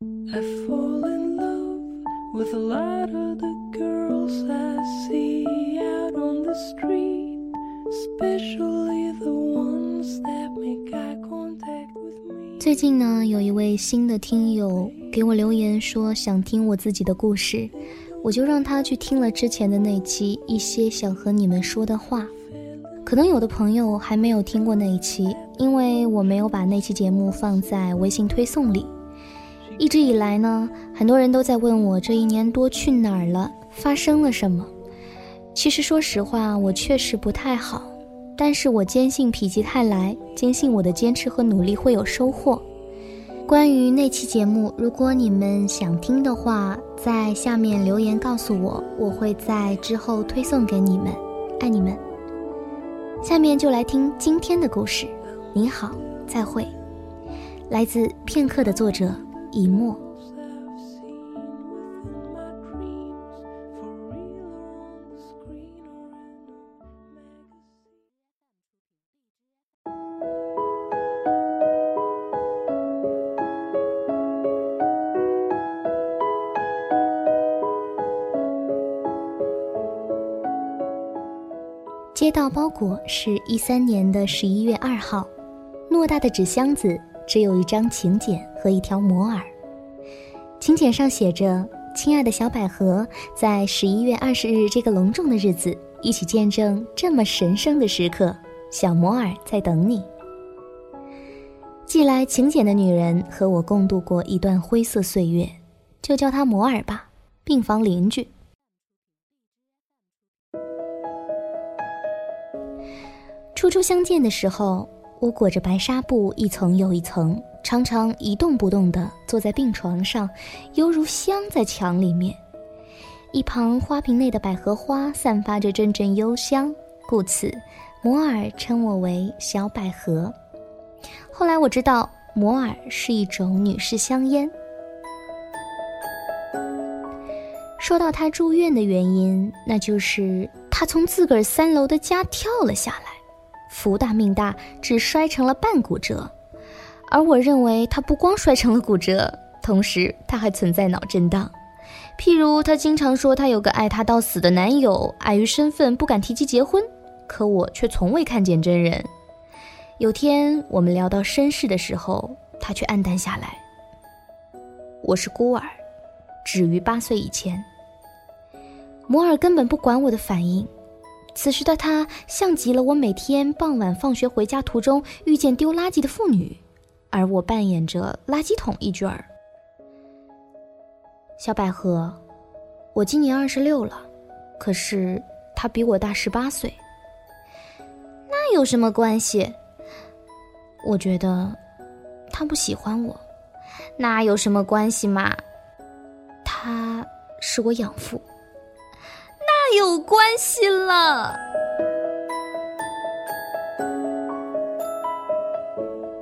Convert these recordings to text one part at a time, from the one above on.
I fall in love with a lot of the girls I see out on the street, especially the ones that make eye contact with me. 最近呢，有一位新的听友给我留言说想听我自己的故事，我就让他去听了之前的那期一些想和你们说的话。可能有的朋友还没有听过那一期，因为我没有把那期节目放在微信推送里。一直以来呢，很多人都在问我这一年多去哪儿了，发生了什么。其实说实话，我确实不太好，但是我坚信否极泰来，坚信我的坚持和努力会有收获。关于那期节目，如果你们想听的话，在下面留言告诉我，我会在之后推送给你们。爱你们。下面就来听今天的故事。你好，再会。来自片刻的作者一墨。接到包裹是一三年的十一月二号，偌大的纸箱子只有一张请柬和一条摩尔。请柬上写着：“亲爱的小百合，在十一月二十日这个隆重的日子，一起见证这么神圣的时刻。小摩尔在等你。”寄来请柬的女人和我共度过一段灰色岁月，就叫她摩尔吧，病房邻居。初初相见的时候，我裹着白纱布一层又一层，常常一动不动地坐在病床上，犹如香在墙里面。一旁花瓶内的百合花散发着阵阵幽香，故此摩尔称我为小百合。后来我知道，摩尔是一种女士香烟。说到她住院的原因，那就是她从自个儿三楼的家跳了下来。福大命大，只摔成了半骨折，而我认为他不光摔成了骨折，同时他还存在脑震荡。譬如他经常说他有个爱他到死的男友，碍于身份不敢提及结婚，可我却从未看见真人。有天我们聊到身世的时候，他却黯淡下来。我是孤儿，止于八岁以前。摩尔根本不管我的反应。此时的他像极了我每天傍晚放学回家途中遇见丢垃圾的妇女，而我扮演着垃圾桶一角儿。小百合，我今年二十六了，可是他比我大十八岁。那有什么关系？我觉得他不喜欢我，那有什么关系嘛？他是我养父。有关系了。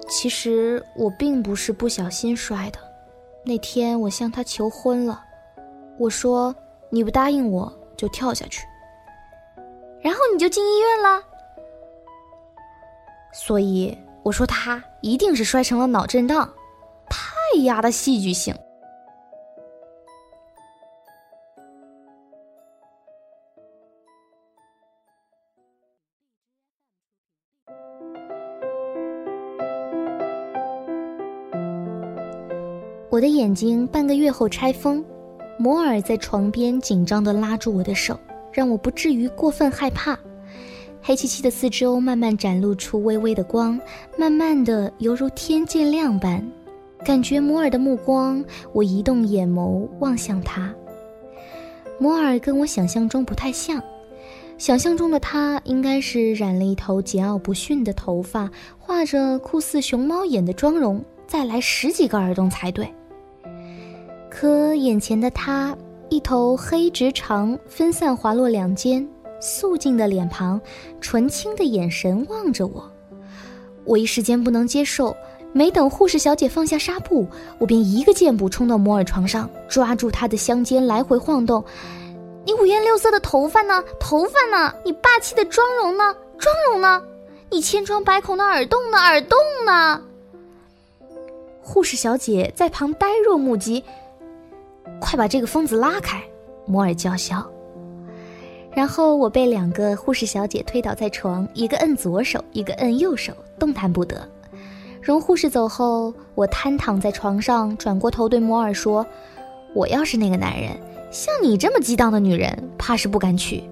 其实我并不是不小心摔的，那天我向他求婚了，我说你不答应我就跳下去，然后你就进医院了。所以我说他一定是摔成了脑震荡，太压的戏剧性。我的眼睛半个月后拆封，摩尔在床边紧张地拉住我的手，让我不至于过分害怕。黑漆漆的四周慢慢展露出微微的光，慢慢的犹如天渐亮般，感觉摩尔的目光。我移动眼眸望向他，摩尔跟我想象中不太像，想象中的他应该是染了一头桀骜不驯的头发，画着酷似熊猫眼的妆容。再来十几个耳洞才对。可眼前的他，一头黑直长，分散滑落两肩，素净的脸庞，纯青的眼神望着我，我一时间不能接受。没等护士小姐放下纱布，我便一个箭步冲到摩尔床上，抓住他的香肩来回晃动。你五颜六色的头发呢？头发呢？你霸气的妆容呢？妆容呢？你千疮百孔的耳洞呢？耳洞呢？护士小姐在旁呆若木鸡。快把这个疯子拉开！摩尔叫嚣。然后我被两个护士小姐推倒在床，一个摁左手，一个摁右手，动弹不得。容护士走后，我瘫躺在床上，转过头对摩尔说：“我要是那个男人，像你这么激荡的女人，怕是不敢娶。”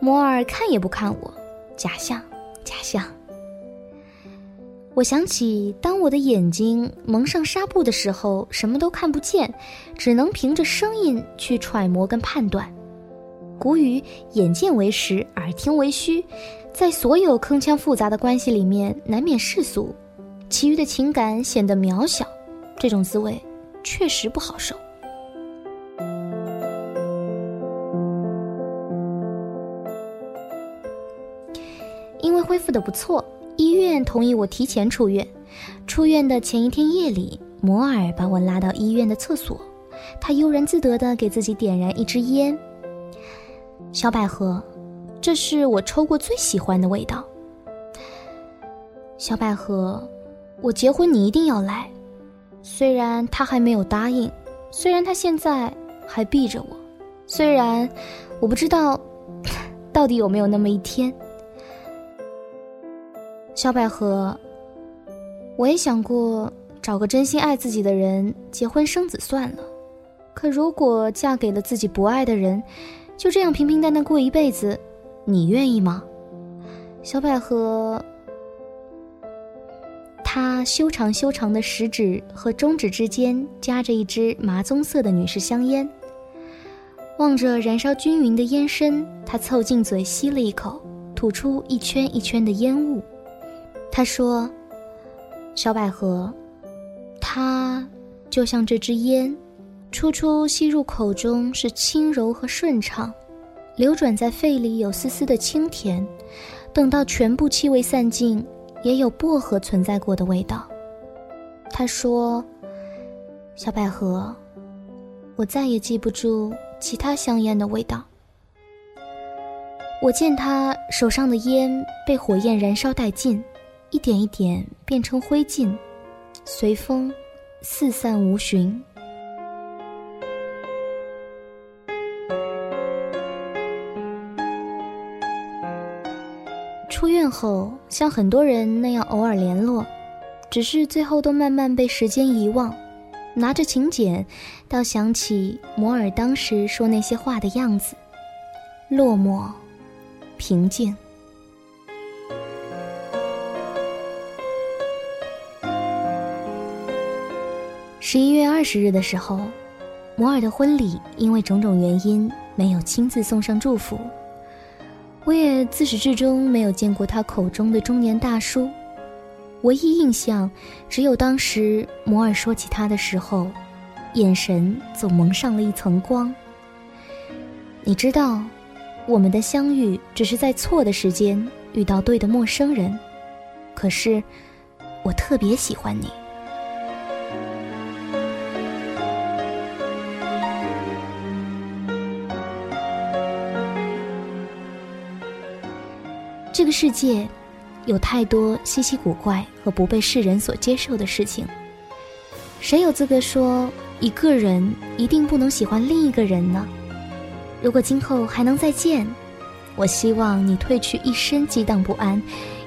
摩尔看也不看我，假象，假象。我想起，当我的眼睛蒙上纱布的时候，什么都看不见，只能凭着声音去揣摩跟判断。古语“眼见为实，耳听为虚”，在所有铿锵复杂的关系里面，难免世俗，其余的情感显得渺小，这种滋味确实不好受。因为恢复的不错，医院同意我提前出院。出院的前一天夜里，摩尔把我拉到医院的厕所，他悠然自得地给自己点燃一支烟。小百合，这是我抽过最喜欢的味道。小百合，我结婚你一定要来。虽然他还没有答应，虽然他现在还避着我，虽然我不知道到底有没有那么一天。小百合，我也想过找个真心爱自己的人结婚生子算了，可如果嫁给了自己不爱的人，就这样平平淡淡过一辈子，你愿意吗？小百合，他修长修长的食指和中指之间夹着一支麻棕色的女士香烟，望着燃烧均匀的烟身，他凑近嘴吸了一口，吐出一圈一圈的烟雾。他说：“小百合，它就像这支烟。”初初吸入口中是轻柔和顺畅，流转在肺里有丝丝的清甜，等到全部气味散尽，也有薄荷存在过的味道。他说：“小百合，我再也记不住其他香烟的味道。”我见他手上的烟被火焰燃烧殆尽，一点一点变成灰烬，随风四散无寻。出院后，像很多人那样偶尔联络，只是最后都慢慢被时间遗忘。拿着请柬，倒想起摩尔当时说那些话的样子，落寞，平静。十一月二十日的时候，摩尔的婚礼因为种种原因没有亲自送上祝福。我也自始至终没有见过他口中的中年大叔，唯一印象只有当时摩尔说起他的时候，眼神总蒙上了一层光。你知道，我们的相遇只是在错的时间遇到对的陌生人，可是我特别喜欢你。这个世界，有太多稀奇古怪和不被世人所接受的事情。谁有资格说一个人一定不能喜欢另一个人呢？如果今后还能再见，我希望你褪去一身激荡不安，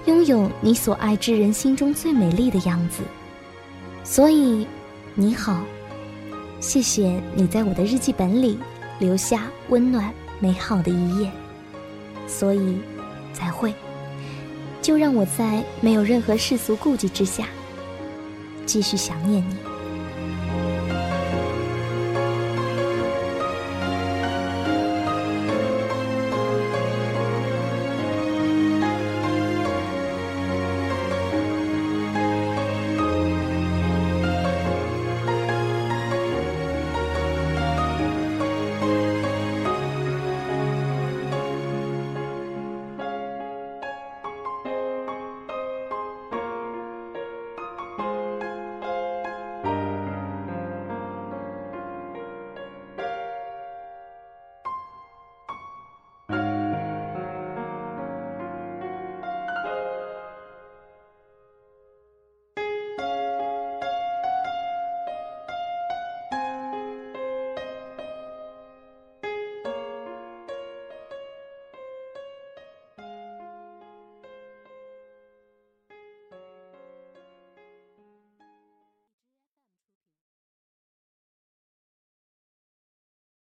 拥有你所爱之人心中最美丽的样子。所以，你好，谢谢你在我的日记本里留下温暖美好的一页。所以。再会，就让我在没有任何世俗顾忌之下，继续想念你。